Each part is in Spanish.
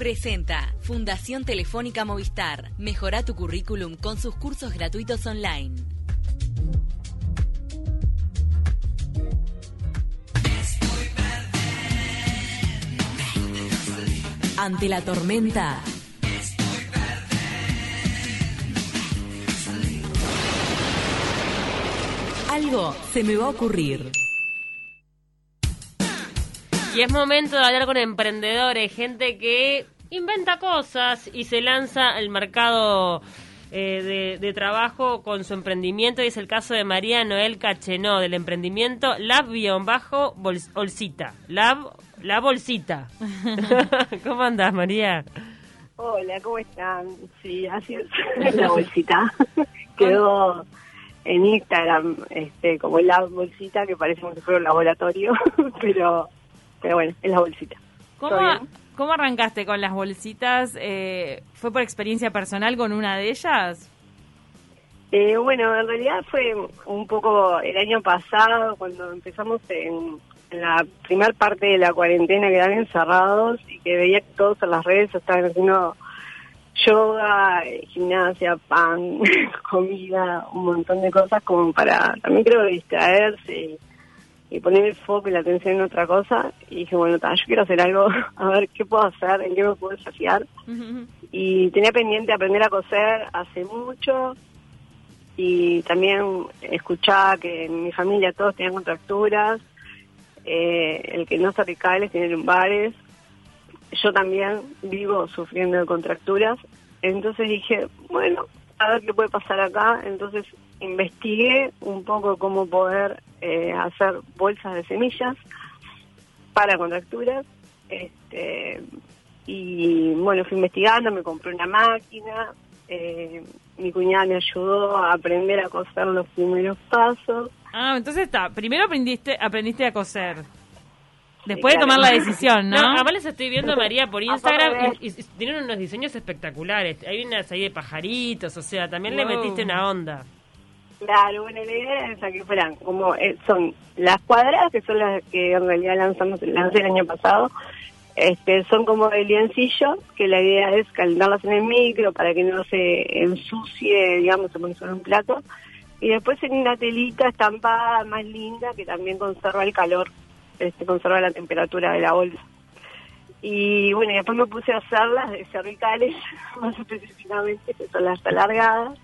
Presenta Fundación Telefónica Movistar. Mejora tu currículum con sus cursos gratuitos online. Ante la tormenta. Algo se me va a ocurrir. Y es momento de hablar con emprendedores, gente que inventa cosas y se lanza al mercado eh, de, trabajo con su emprendimiento. Y es el caso de María Noel Cachenó, del emprendimiento Lab-Bolsita. Lab, la bolsita. ¿Cómo andas, María? Hola, ¿cómo están? Sí, así es. La bolsita. Quedó en Instagram este como la bolsita que parece como si fuera un laboratorio, pero pero bueno, es la bolsita. ¿Cómo, arrancaste con las bolsitas? Eh, ¿Fue por experiencia personal con una de ellas? Eh, bueno, en realidad fue un poco el año pasado cuando empezamos en, la primera parte de la cuarentena, que quedaban encerrados y que veía que todos en las redes estaban haciendo yoga, gimnasia, pan, comida, un montón de cosas como para también creo distraerse y poner el foco y la atención en otra cosa. Y dije, bueno, yo quiero hacer algo, a ver qué puedo hacer, en qué me puedo desafiar. Y tenía pendiente aprender a coser hace mucho y también escuchaba que en mi familia todos tenían contracturas, eh, el que no está es tiene lumbares. Yo también vivo sufriendo de contracturas. Entonces dije, bueno, a ver qué puede pasar acá. Entonces investigué un poco cómo poder eh, hacer bolsas de semillas para contracturas. Este, y bueno, fui investigando, me compré una máquina. Eh, mi cuñada me ayudó a aprender a coser los primeros pasos. Ah, entonces está. Primero aprendiste, aprendiste a coser. Después de tomar la decisión, ¿no? no además les estoy viendo, María, por Instagram y, tienen unos diseños espectaculares. Hay unas ahí de pajaritos, o sea, también le metiste una onda. Claro, bueno, la idea es que fueran como eh, son las cuadradas, que son las que en realidad lanzamos lancé el año pasado, este, son como de liencillo, que la idea es calentarlas en el micro para que no se ensucie, digamos, se pone sobre un plato. Y después en una telita estampada más linda que también conserva el calor este, conserva la temperatura de la bolsa. Y bueno, y después me puse a hacerlas de cervicales, más específicamente, que son las alargadas.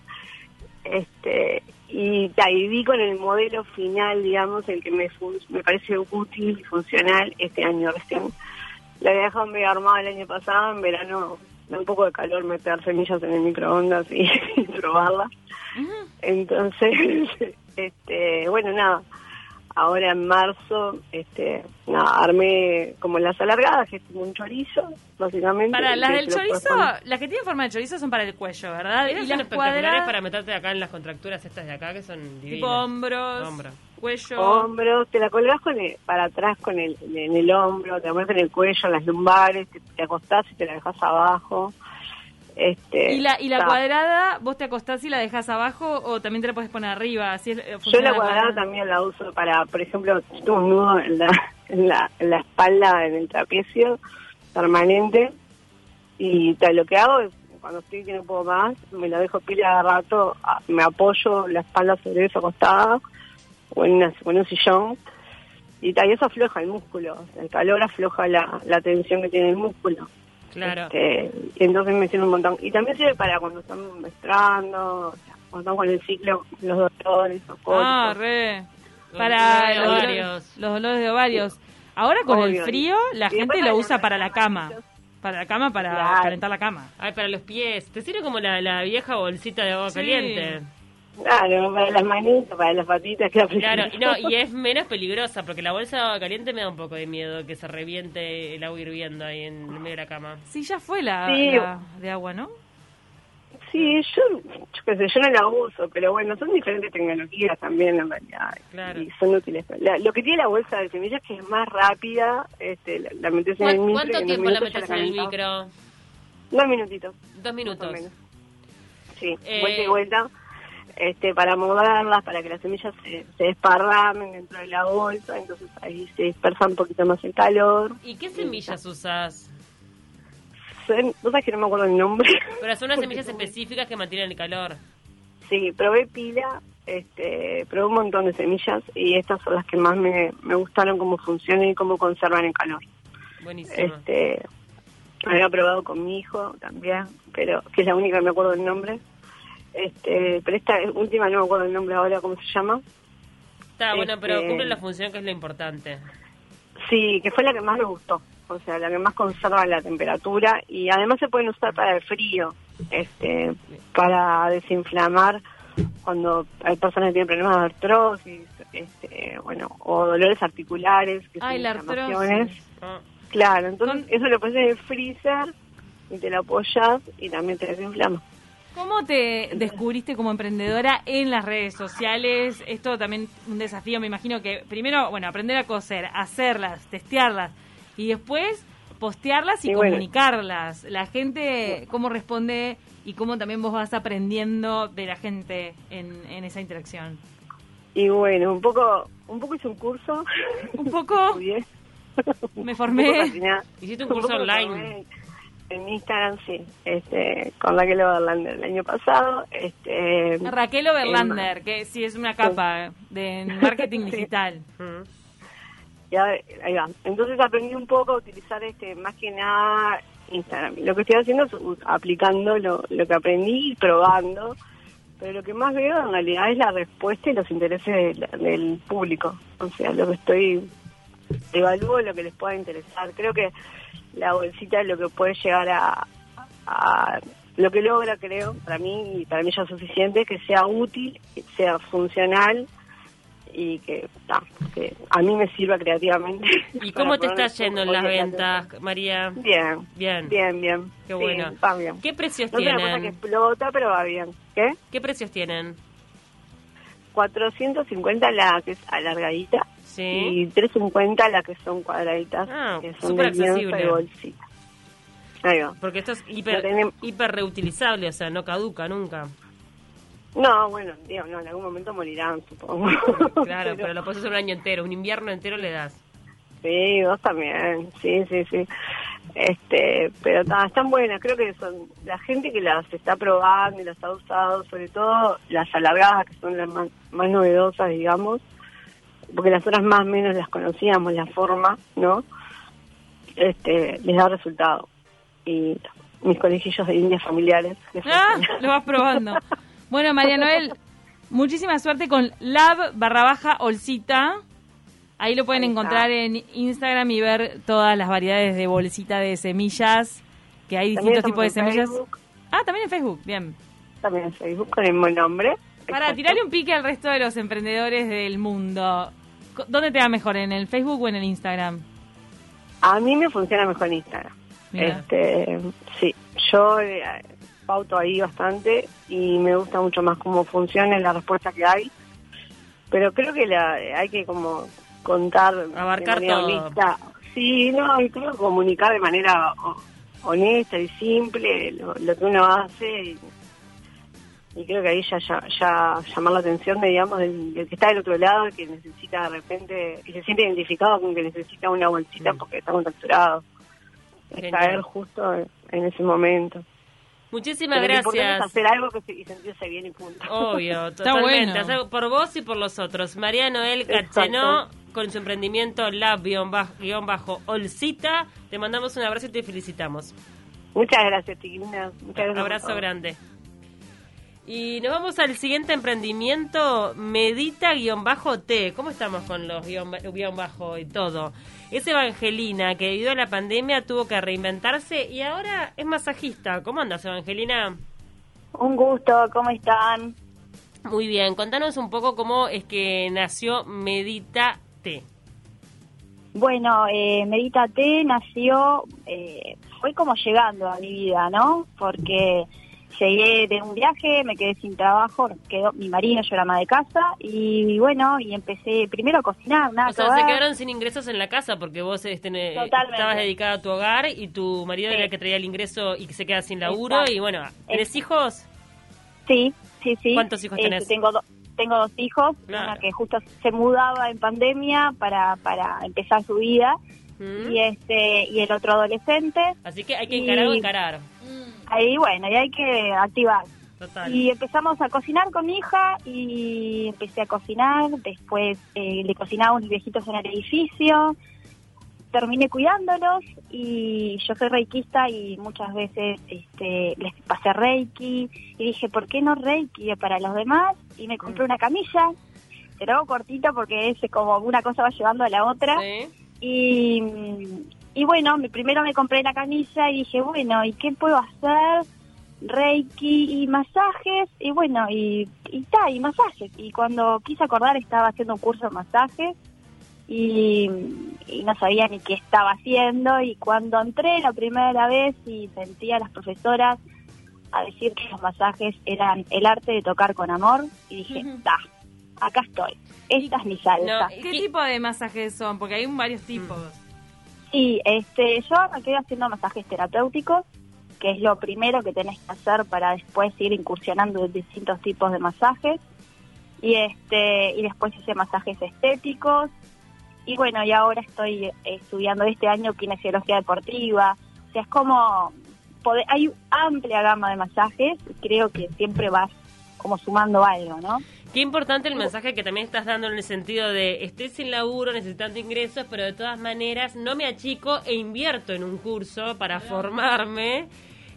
Este, y, ahí vi con el modelo final, digamos, el que me, me parece útil y funcional este año recién. La había dejado medio armada el año pasado, en verano da un poco de calor meter semillas en el microondas y, y probarlas. Entonces, este, bueno, nada, ahora en marzo, este, armé como las alargadas, que es como un chorizo, básicamente. Para las del chorizo, las que tienen forma de chorizo son para el cuello, ¿verdad? y las cuadradas para meterte acá en las contracturas estas de acá, que son divinas. Tipo hombros, cuello. Hombros, te la colgás con para atrás con el, en el hombro, te la pones en el cuello, en las lumbares, te, te acostás y te la dejas abajo. Este, ¿Y la, y la cuadrada, vos te acostás y la dejas abajo o también te la puedes poner arriba? Así es, eh, Yo la cuadrada también la uso para, por ejemplo, tengo un nudo en la, en la, la espalda, en el trapecio permanente y tal, lo que hago es cuando estoy que no puedo más, me la dejo pila de rato, me apoyo la espalda sobre eso acostada o en, una, en un sillón y tal, y eso afloja el músculo, el calor afloja la, la tensión que tiene el músculo. Claro. Este, entonces me sirve un montón. Y también sirve para cuando están menstruando, cuando están con el ciclo, los dolores, los Ah, re. Para los, ovarios. los dolores de ovarios. Ahora con el frío, la gente lo usa para la cama. Para la cama, para calentar la cama. Ay, para los pies. Te sirve como la, la vieja bolsita de agua caliente. Claro, para las manitas, para las patitas. Que claro, no, y es menos peligrosa, porque la bolsa de agua caliente me da un poco de miedo que se reviente el agua hirviendo ahí en medio de la cama. Sí, ya fue la, de agua, ¿no? Sí, yo, yo qué sé, yo no la uso, pero bueno, son diferentes tecnologías también en realidad. Claro. Y son útiles. lo que tiene la bolsa de semillas es que es más rápida, este, la, metes en el micro. ¿Cuánto tiempo la metes en el micro? Dos minutitos. Dos minutos. Sí, vuelta y eh, vuelta este, para moverlas, para que las semillas se, se, desparramen dentro de la bolsa, entonces ahí se dispersa un poquito más el calor. ¿Y qué semillas usas? sé, no sabes que no me acuerdo el nombre. Pero son unas semillas específicas que mantienen el calor. Sí, probé pila, este, probé un montón de semillas y estas son las que más me, me gustaron cómo funcionan y cómo conservan el calor. Buenísimo. Este, había probado con mi hijo también, pero que es la única que me acuerdo el nombre. Este, pero esta última no me acuerdo el nombre ahora, ¿cómo se llama? Está bueno, pero este, cumple la función que es lo importante. Sí, que fue la que más me gustó, o sea, la que más conserva la temperatura y además se pueden usar para el frío, este, para desinflamar cuando hay personas que tienen problemas de artrosis, este, bueno, o dolores articulares, que Ay, la artrosis. Ah. Claro, entonces eso lo pones en el freezer y te lo apoyas y también te desinflama. ¿Cómo te descubriste como emprendedora en las redes sociales? Esto también un desafío, me imagino que primero, bueno, aprender a coser, hacerlas, testearlas y después postearlas y, comunicarlas. La gente, ¿cómo responde y cómo también vos vas aprendiendo de la gente en, en esa interacción? Y bueno, un poco, un poco hice un curso. ¿Un poco? Me formé. Hiciste un curso online. En Instagram, sí, este, con Raquel Overlander el año pasado. Este, Raquel Overlander, que sí es una capa de marketing digital. Y ahí va. Entonces aprendí un poco a utilizar este más que nada Instagram. Lo que estoy haciendo es aplicando lo, lo que aprendí y probando. Pero lo que más veo en realidad es la respuesta y los intereses del público. O sea, lo que estoy evalúo lo que les pueda interesar. Creo que la bolsita es lo que puede llegar a, lo que logra, creo, para mí y para mí ya es suficiente, que sea útil, que sea funcional y que, que a mí me sirva creativamente. ¿Y cómo te está yendo en las ventas, María? Bien, bien, bien, bien. Qué bueno. bien. ¿Qué precios no tienen? Es una cosa que explota, pero va bien. ¿Qué? ¿Qué precios tienen? 450 la que es alargadita y 3.50 las que son cuadraditas, ah, que son accesible. bolsita. Ahí va. Porque esto es hiper, hiper reutilizable, o sea, no caduca nunca. No, bueno, digo, no, en algún momento morirán, supongo. Claro, pero, lo puedes hacer un año entero, un invierno entero le das. Sí, dos también, sí, sí, sí. Este, pero están buenas, creo que son la gente que las está probando y las ha usado, sobre todo las alargadas, que son las más, más novedosas, digamos, porque las otras más o menos las conocíamos, la forma, ¿no? Este, les da resultado. Y mis colegillos de indias familiares. Ah, lo vas probando. bueno, María Noel, muchísima suerte con lab barra baja olcita. Ahí lo pueden encontrar en Instagram y ver todas las variedades de bolsita de semillas, que hay distintos tipos de semillas. Ah, también en Facebook, bien. También en Facebook con el mismo nombre. Para tirarle un pique al resto de los emprendedores del mundo, ¿dónde te va mejor? ¿En el Facebook o en el Instagram? A mí me funciona mejor en Instagram. Este, sí, yo eh, pauto ahí bastante y me gusta mucho más cómo funciona la respuesta que hay. Pero creo que la, hay que como contar abarcar de todo. Sí, no, y creo comunicar de manera honesta y simple lo, lo que uno hace y creo que ahí ya, ya, llamar la atención, de, digamos, del, que está del otro lado, que necesita de repente, que se siente identificado con que necesita una bolsita mm. porque está contracturado. Caer justo en ese momento. Muchísimas gracias. hacer algo que se, y sentirse bien y punto. Obvio, totalmente. Bueno. Por vos y por los otros. María Noel Cachenó, con su emprendimiento Lab-Olcita. Te mandamos un abrazo y te felicitamos. Muchas gracias, Tigna. Muchas gracias. Abrazo grande. Y nos vamos al siguiente emprendimiento, Medita-T. ¿Cómo estamos con los guion bajo y todo? Es Evangelina, que debido a la pandemia tuvo que reinventarse y ahora es masajista. ¿Cómo andas, Evangelina? Un gusto, ¿cómo están? Muy bien, contanos un poco cómo es que nació Medita-T. Bueno, eh, Medita-T nació, eh, fue como llegando a mi vida, ¿no? Porque llegué de un viaje, me quedé sin trabajo, quedó mi marido, yo era ama de casa, y bueno, y empecé primero a cocinar, nada. O sea, se quedaron sin ingresos en la casa porque vos este, estabas dedicada a tu hogar y tu marido era el que traía el ingreso y que se queda sin laburo, y bueno, ¿tienes hijos? Sí, sí, sí. ¿Cuántos hijos tenés? Este, tengo, tengo dos hijos, una que justo se mudaba en pandemia para, para empezar su vida, Mm. y este y el otro adolescente. Así que hay que encarar o encarar. Ahí bueno, y hay que activar. Total. Y empezamos a cocinar con mi hija y empecé a cocinar, después eh, le cocinaba unos viejitos en el edificio, terminé cuidándolos y yo soy reikista y muchas veces este, les pasé reiki y dije, ¿por qué no reiki para los demás? Y me compré una camilla, te lo hago cortito porque es como una cosa va llevando a la otra. Sí. Y, y bueno, me- primero me compré la camisa y dije, bueno, ¿y qué puedo hacer? Reiki y masajes, y bueno, y, y ta, y masajes. Y cuando quise acordar estaba haciendo un curso de masajes y, y no sabía ni qué estaba haciendo. Y cuando entré la primera vez y sentí a las profesoras a decir que los masajes eran el arte de tocar con amor, y dije, ta, acá estoy, esta es mi salsa. No, ¿Qué ¿Qué- tipo de masajes son? Porque hay varios tipos. Sí, este, yo quedé haciendo masajes terapéuticos, que es lo primero que tenés que hacer para después ir incursionando en distintos tipos de masajes. Y este, y después hice masajes estéticos. Y bueno, y ahora estoy estudiando este año kinesiología deportiva. O sea, es como hay amplia gama de masajes, creo que siempre vas como sumando algo, ¿no? Qué importante el mensaje que también estás dando en el sentido de estoy sin laburo, necesitando ingresos, pero de todas maneras no me achico e invierto en un curso para formarme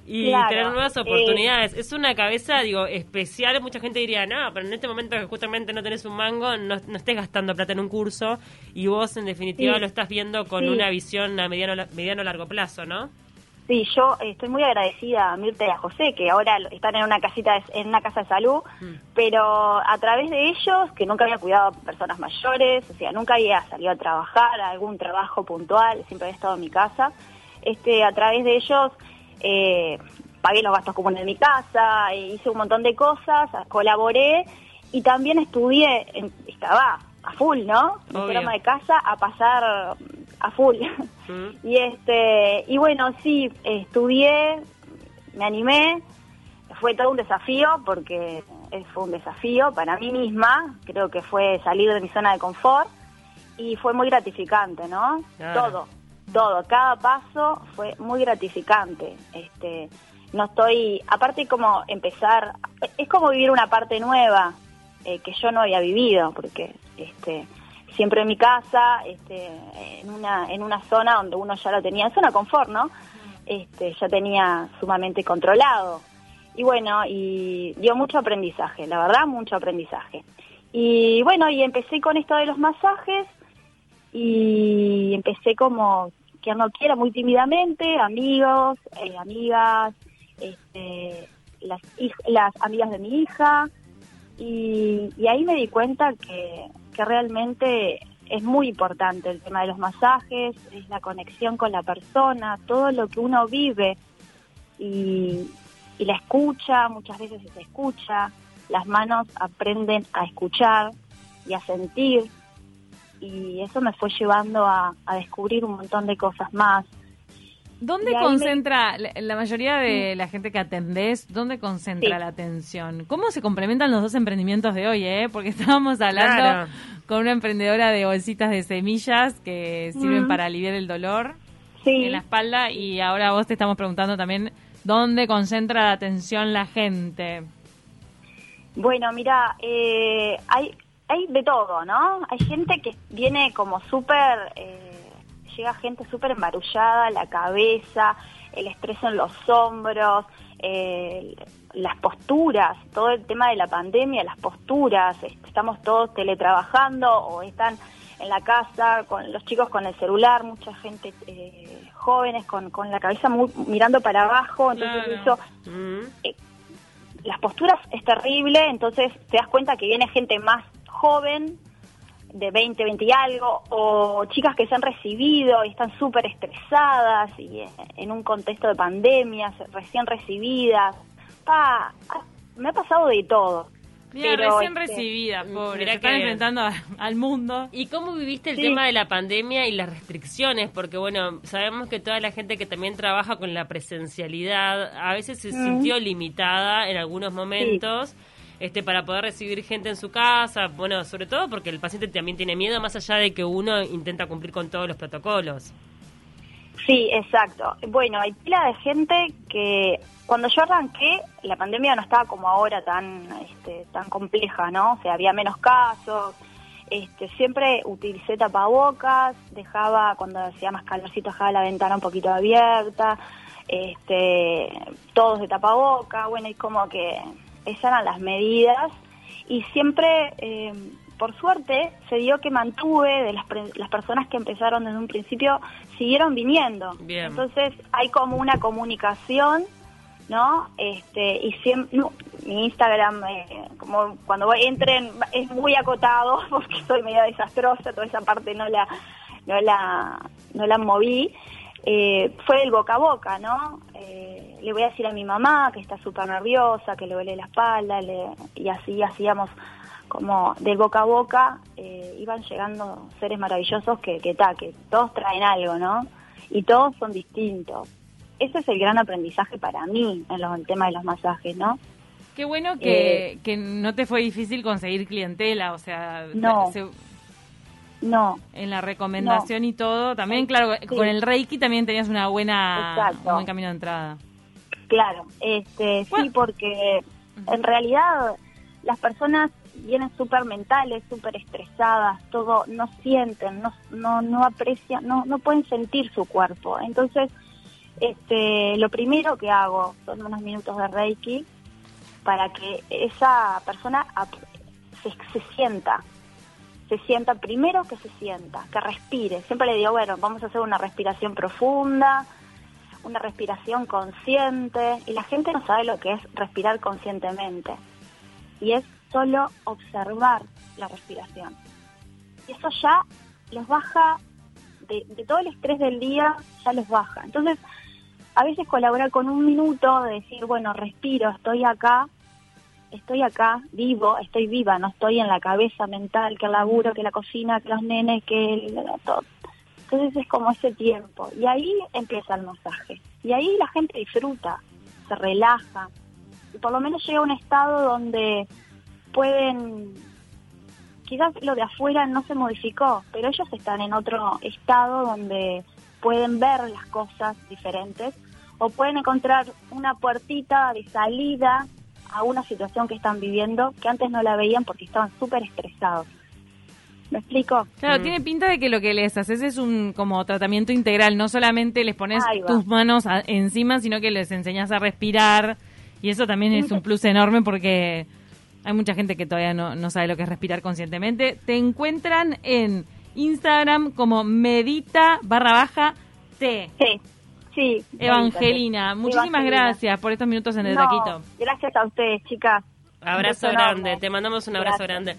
y Claro, tener nuevas eh, oportunidades. es una cabeza, digo, especial. Mucha gente diría, no, pero en este momento que justamente no tenés un mango, no, no estés gastando plata en un curso y vos en definitiva Sí. lo estás viendo con Sí. una visión a mediano, mediano largo plazo, ¿no? Sí, yo eh, estoy muy agradecida a Mirta y a José, que ahora están en una casita, de- en una casa de salud, Mm. pero a través de ellos, que nunca había cuidado a personas mayores, o sea, nunca había salido a trabajar, a algún trabajo puntual, siempre había estado en mi casa, este, a través de ellos eh, pagué los gastos comunes de mi casa, eh, hice un montón de cosas, colaboré y también estudié, en- estaba a full, ¿no? Mi programa de casa a pasar a full. Mm. Y este y bueno, sí, estudié, me animé, fue todo un desafío porque fue un desafío para mí misma, creo que fue salir de mi zona de confort y fue muy gratificante, ¿no? Claro. Todo, todo, cada paso fue muy gratificante. Este, no estoy, aparte como empezar, es como vivir una parte nueva eh, que yo no había vivido, porque este siempre en mi casa, este, en una en una zona donde uno ya lo tenía, en zona confort, ¿no? Este, ya tenía sumamente controlado. Y bueno, y dio mucho aprendizaje, la verdad, mucho aprendizaje. Y bueno, y empecé con esto de los masajes y empecé como que no quiera muy tímidamente, amigos, eh, amigas, este, las, las amigas de mi hija, y, y ahí me di cuenta que, que realmente es muy importante el tema de los masajes, es la conexión con la persona, todo lo que uno vive y, la escucha, muchas veces se escucha, las manos aprenden a escuchar y a sentir y eso me fue llevando a descubrir un montón de cosas más. ¿Dónde concentra la, la mayoría de la gente que atendés? ¿Dónde concentra Sí. la atención? ¿Cómo se complementan los dos emprendimientos de hoy, eh? Porque estábamos hablando Claro. con una emprendedora de bolsitas de semillas que sirven Mm. para aliviar el dolor Sí, en la espalda y ahora vos te estamos preguntando también dónde concentra la atención la gente. Bueno, mira, eh, hay, hay de todo, ¿no? Hay gente que viene como súper, eh, llega gente súper embarullada, la cabeza, el estrés en los hombros, eh, las posturas, todo el tema de la pandemia, las posturas, est- estamos todos teletrabajando o están en la casa con los chicos con el celular, mucha gente eh, jóvenes con, con la cabeza muy- mirando para abajo, entonces Claro. eso Mm. eh, las posturas es terrible, entonces te das cuenta que viene gente más joven, de 20, 20 y algo, o chicas que se han recibido y están súper estresadas y eh, en un contexto de pandemia, se- recién recibidas. Pa, me ha pasado de todo. Mira, Pero, recién este, recibida, pobre. mirá se están enfrentando a- al mundo. ¿Y cómo viviste el Sí. tema de la pandemia y las restricciones? Porque, bueno, sabemos que toda la gente que también trabaja con la presencialidad a veces se Mm. sintió limitada en algunos momentos este para poder recibir gente en su casa. Bueno, sobre todo porque el paciente también tiene miedo, más allá de que uno intenta cumplir con todos los protocolos. Sí, exacto. Bueno, hay pila de gente que cuando yo arranqué, la pandemia no estaba como ahora tan, este, tan compleja, ¿no? O sea, había menos casos. Este, siempre utilicé tapabocas, dejaba, cuando hacía más calorcito, dejaba la ventana un poquito abierta, este, todos de tapaboca, bueno, y como que esas eran las medidas. Y siempre, eh, por suerte, se dio que mantuve de las, pre- las personas que empezaron desde un principio, siguieron viniendo. Bien. Entonces hay como una comunicación, ¿no? Este, y siempre, no, mi Instagram, eh, como cuando voy, entren, es muy acotado porque soy medio desastrosa, toda esa parte no la, no la, no la moví. Eh, fue el boca a boca, ¿no? Eh, le voy a decir a mi mamá que está súper nerviosa, que le duele la espalda, le- y así hacíamos como del boca a boca, eh, iban llegando seres maravillosos que, que, ta, que todos traen algo, ¿no? Y todos son distintos. Ese es el gran aprendizaje para mí en los- el tema de los masajes, ¿no? Qué bueno que, Eh, que no te fue difícil conseguir clientela, o sea, No. se- No, en la recomendación y todo. También, claro, Sí. con el Reiki también tenías una buena, Exacto. un buen camino de entrada. Claro, este, sí, porque en realidad las personas vienen súper mentales, súper estresadas, todo, no sienten, no, no, no aprecian, no, no pueden sentir su cuerpo. Entonces, este, lo primero que hago son unos minutos de Reiki para que esa persona se, se sienta, se sienta, primero que se sienta, que respire. Siempre le digo, bueno, vamos a hacer una respiración profunda, una respiración consciente, y la gente no sabe lo que es respirar conscientemente. Y es solo observar la respiración. Y eso ya los baja, de, de todo el estrés del día, ya los baja. Entonces, a veces colaborar con un minuto de decir, bueno, respiro, estoy acá, estoy acá, vivo, estoy viva, no estoy en la cabeza mental, que el laburo, que la cocina, que los nenes, que el, todo. Entonces es como ese tiempo. Y ahí empieza el masaje. Y ahí la gente disfruta, se relaja. Y por lo menos llega a un estado donde pueden, quizás lo de afuera no se modificó, pero ellos están en otro estado donde pueden ver las cosas diferentes o pueden encontrar una puertita de salida a una situación que están viviendo que antes no la veían porque estaban súper estresados. ¿Me explico? Claro, Mm. tiene pinta de que lo que les haces es un como tratamiento integral, no solamente les pones tus manos a- encima, sino que les enseñas a respirar y eso también es un plus enorme porque hay mucha gente que todavía no, no sabe lo que es respirar conscientemente. Te encuentran en Instagram como medita barra baja T. Sí, sí. Evangelina, muchísimas Evangelina. gracias por estos minutos en el No, taquito. Gracias a ustedes, chicas. Abrazo grande, te mandamos un abrazo Gracias. grande.